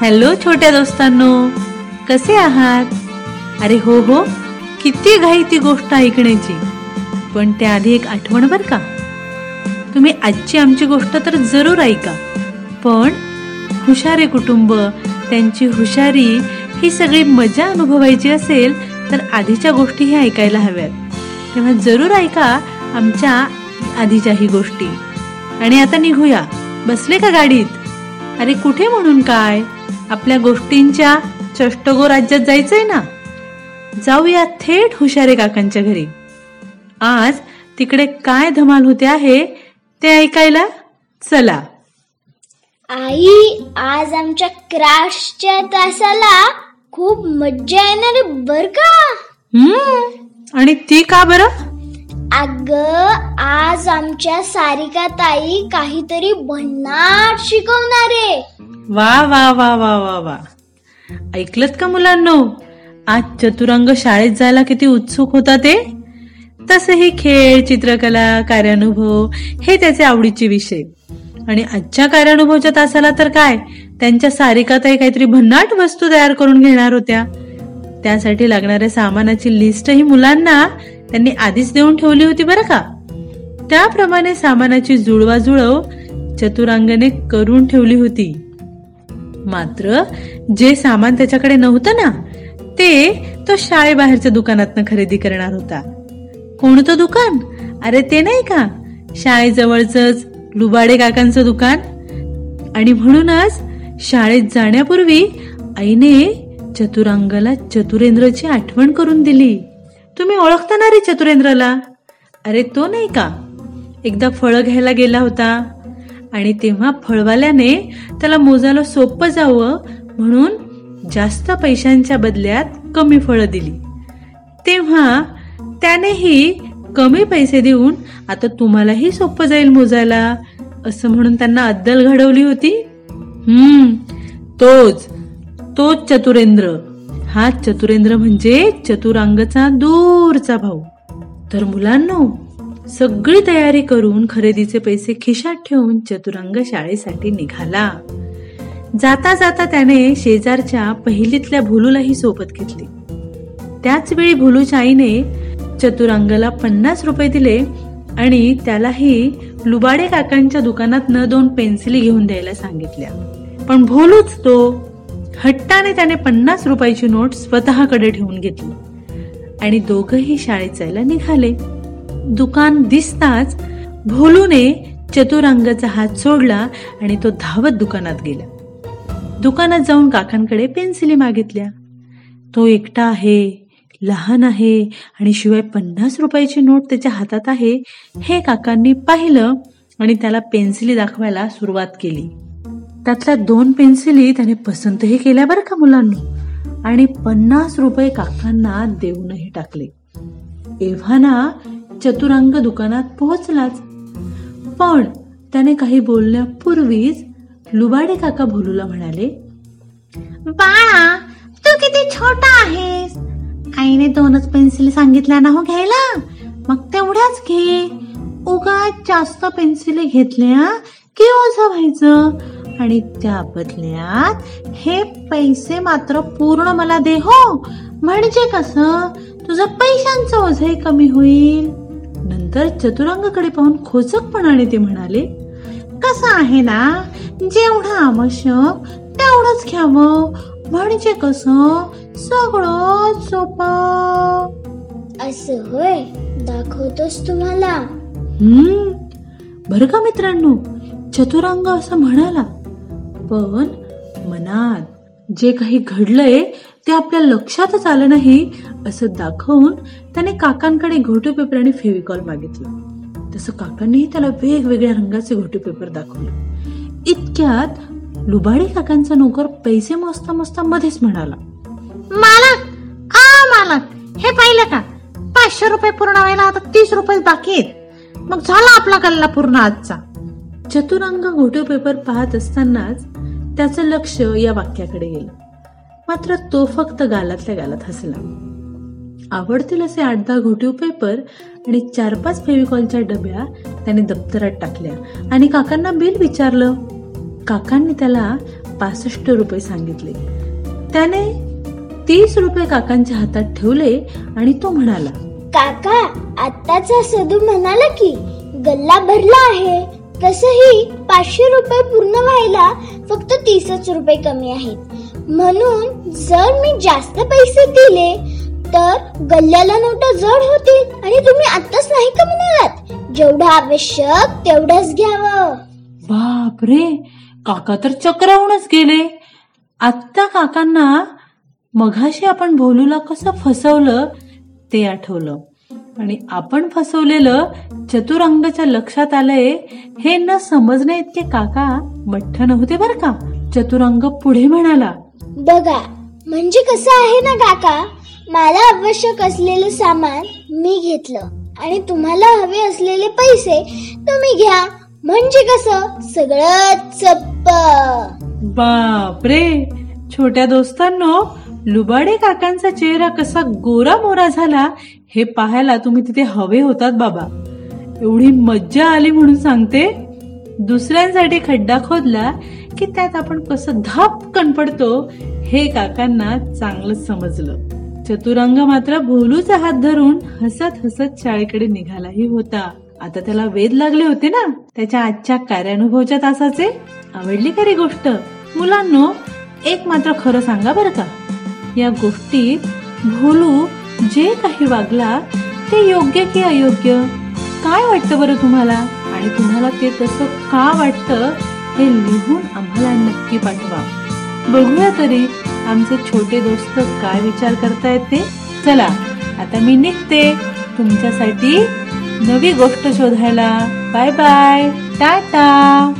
Hello छोट्या दोस्तांनो कसे आहात? अरे हो हो किती घाई ती गोष्ट ऐकण्याची. पण त्याआधी एक आठवण बर का? तुम्ही आजची आमची गोष्ट तर जरूर ऐका. पण हुशारे कुटुंब त्यांची हुशारी ही सगळी मजा अनुभवायची असेल तर आधीच्या गोष्टीही ऐकायला हव्यात. तेव्हा जरूर ऐका आमच्या आधीच्याही गोष्टी. आणि आता निघूया. बसले का गाडीत? अरे कुठे म्हणून काय? आपल्या गोष्टींच्या चष्टगो राज्यात जायचंय ना? जाऊया थेट हुशारे काकांच्या घरी. आज तिकडे काय धमाल होते आहे ते ऐकायला? चला. आई आज आमच्या क्राशच्या तासाला खूप मज्जा येणार आहे बर का? हम्म. आणि ती का बरं? अग आज आमच्या सारिका ताई काहीतरी भन्नाट शिकवणार आहे. वा वा वा वा वा वा. ऐकलत का मुलांनो? आज चतुरंग शाळेत जायला किती उत्सुक होता ते? तसही खेळ चित्रकला कार्यानुभव हे त्याचे आवडीचे विषय. आणि आजच्या कार्यानुभवच्या तासाला तर काय? त्यांच्या सारिकाताई काहीतरी भन्नाट वस्तू तयार करून घेणार होत्या. त्यासाठी लागणाऱ्या सामानाची लिस्टही मुलांना त्यांनी आधीच देऊन ठेवली होती बरं का? त्याप्रमाणे सामानाची जुळवाजुळव चतुरांगने करून ठेवली होती. मात्र जे सामान त्याच्याकडे नव्हतं ना ते तो शाळेबाहेरच्या दुकानातनं खरेदी करणार होता. कोणतं दुकान? अरे ते नाही का? शाळेजवळच लुबाडे काकांचं दुकान. आणि म्हणूनच शाळेत जाण्यापूर्वी आईने चतुरांगला चतुरेंद्रची आठवण करून दिली. तुम्ही ओळखता ना रे चतुरेंद्रला? अरे तो नाही का? एकदा फळं घ्यायला गेला होता. आणि तेव्हा फळवाल्याने त्याला मोजायला सोपं जावं म्हणून जास्त पैशांच्या बदल्यात कमी फळं दिली. तेव्हा त्यानेही कमी पैसे देऊन आता तुम्हालाही सोपं जाईल मोजायला असं म्हणून त्यांना अद्दल घडवली होती. हम्म तोच तोच चतुरेंद्र. हा चतुरेंद्र म्हणजे चतुरांगचा दूरचा भाऊ. तर मुलांनो सगळी तयारी करून खरेदीचे पैसे खिशात ठेवून चतुरंग शाळेसाठी निघाला. जाता जाता त्याने शेजारच्या पहिलीतल्या भुलूलाही सोबत घेतली. त्याच वेळी भुलूच्या आईने चतुरंगला पन्नास रुपये दिले आणि त्यालाही लुबाडे काकांच्या दुकानात न दोन पेन्सिली घेऊन द्यायला सांगितल्या. पण भोलूच तो हट्टाने त्याने पन्नास रुपयाची नोट स्वतःकडे ठेवून घेतली आणि दोघही शाळेत जायला निघाले. दुकान दिसताच भोलूने चतुरंगाचा हात सोडला आणि तो धावत दुकानात गेला. दुकानात जाऊन काकांकडे पेन्सिली मागितल्या. तो एकटा आहे लहान आहे आणि शिवाय पन्नास रुपयाची नोट त्याच्या हातात आहे हे काकांनी पाहिलं आणि त्याला पेन्सिली दाखवायला सुरुवात केली. त्यातल्या दोन पेन्सिली त्याने पसंतही केल्या बरं का मुलांना? आणि पन्नास रुपये काकांना देऊनही टाकले. एव्हाना चतुरांग दुकानात पोहोचलाच. पण त्याने काही बोलण्यापूर्वीच लुबाडे काका भोलूला म्हणाले बाळा तू किती छोटा आहेस. आईने दोनच पेन्सिल सांगितल्या ना हो घ्यायला? मग तेवढ्याच घे. उगा जास्त पेन्सिल घेतल्या की ओझं व्हायचं. आणि त्या बदल्यात हे पैसे मात्र पूर्ण मला दे हो. म्हणजे कसं? तुझं पैशांचं ओझही कमी होईल. नंतर चतुरांगाकडे पाहून खोचकपणाने ते म्हणाले कसं आहे ना? जेवढं आवश्यक तेवढंच घ्यावं. म्हणजे कसं? सगळं सोपं. असं होय? दाखवतोस तुम्हाला? हम्म. बरं का मित्रांनो? चतुरांग असं म्हणाला. पण मनात जे काही घडलंय ते आपल्या लक्षातच आलं नाही असं दाखवून त्याने काकांकडे घोटू पेपर आणि फेविकॉल मागितलं. तसं काकांनीही त्याला वेगवेगळ्या रंगाचे घोटू पेपर दाखवले. इतक्यात लुबाडी काकांचा नोकर पैसे मोजता मोजता मध्येच म्हणाला मालक आ मालक हे पाहिलं का? पाचशे रुपये पूर्ण व्हायला आता तीस रुपये बाकी आहेत. मग झाला आपला गल्ला पूर्ण आजचा. चतुरांग घोटू पेपर पाहत असतानाच त्याचं लक्ष या वाक्याकडे गेलं. मात्र तो फक्त गालातल्या गालात हसला. आवडतील असे आठ दहा घोटीव पेपर आणि चार पाच फेविकॉलच्या डब्या त्याने दप्तरात टाकल्या आणि काकांना बिल विचारलं. काकांनी त्याला पासष्ट रुपये सांगितले. त्याने तीस रुपये काकांच्या हातात ठेवले आणि तो म्हणाला काका आताचा सदू म्हणाला की गल्ला भरला आहे. तसही पाचशे रुपये पूर्ण व्हायला फक्त तीसच रुपये कमी आहेत. म्हणून जर मी जास्त पैसे दिले तर गल्ल्याला नोटा जड होतील आणि तुम्ही आत्ताच नाही का म्हणालात? जेवढं आवश्यक तेवढंच घ्यावं. बापरे काका तर चक्रावूनच गेले. आत्ता काकांना मघाशी आपण भोलूला कसं फसवलं ते आठवलं. आणि आपण फसवलेलं चतुरंगच्या लक्षात आलंय हे न समजणे इतके काका मठ्ठ नव्हते बर का? चतुरंग पुढे म्हणाला बघा म्हणजे कसं आहे ना काका? मला आवश्यक असलेलं सामान मी घेतलं आणि तुम्हाला हवे असलेले पैसे तुम्ही घ्या. म्हणजे कसं? सगळं चप्प. बापरे! छोट्या दोस्तांनो लुबाडे काकांचा चेहरा कसा गोरा मोरा झाला हे पाहायला तुम्ही तिथे हवे होतात बाबा. एवढी मज्जा आली म्हणून सांगते. दुसऱ्यांसाठी खड्डा खोदला की त्यात आपण कसं धापकन पडतो हे काकांना चांगलं समजलं. चतुरंग मात्र भोलूचा हात धरून हसत हसत शाळेकडे निघालाही होता. आता त्याला वेध लागले होते ना त्याच्या आजच्या कार्यानुभवच्या तासाचे? आवडली खरी गोष्ट. मुलांनो एक मात्र खरं सांगा बरं का? या गोष्टीत भोलू जे काही वागला ते योग्य की अयोग्य? काय वाटतं बरं तुम्हाला? आणि तुम्हाला ते तसं का वाटतं हे लिहून आम्हाला नक्की पाठवा. बघूया तरी आमचे छोटे दोस्त काय विचार करतायत ते. चला आता मी निघते. तुमच्यासाठी नवी गोष्ट शोधायला. Bye bye. टाटा.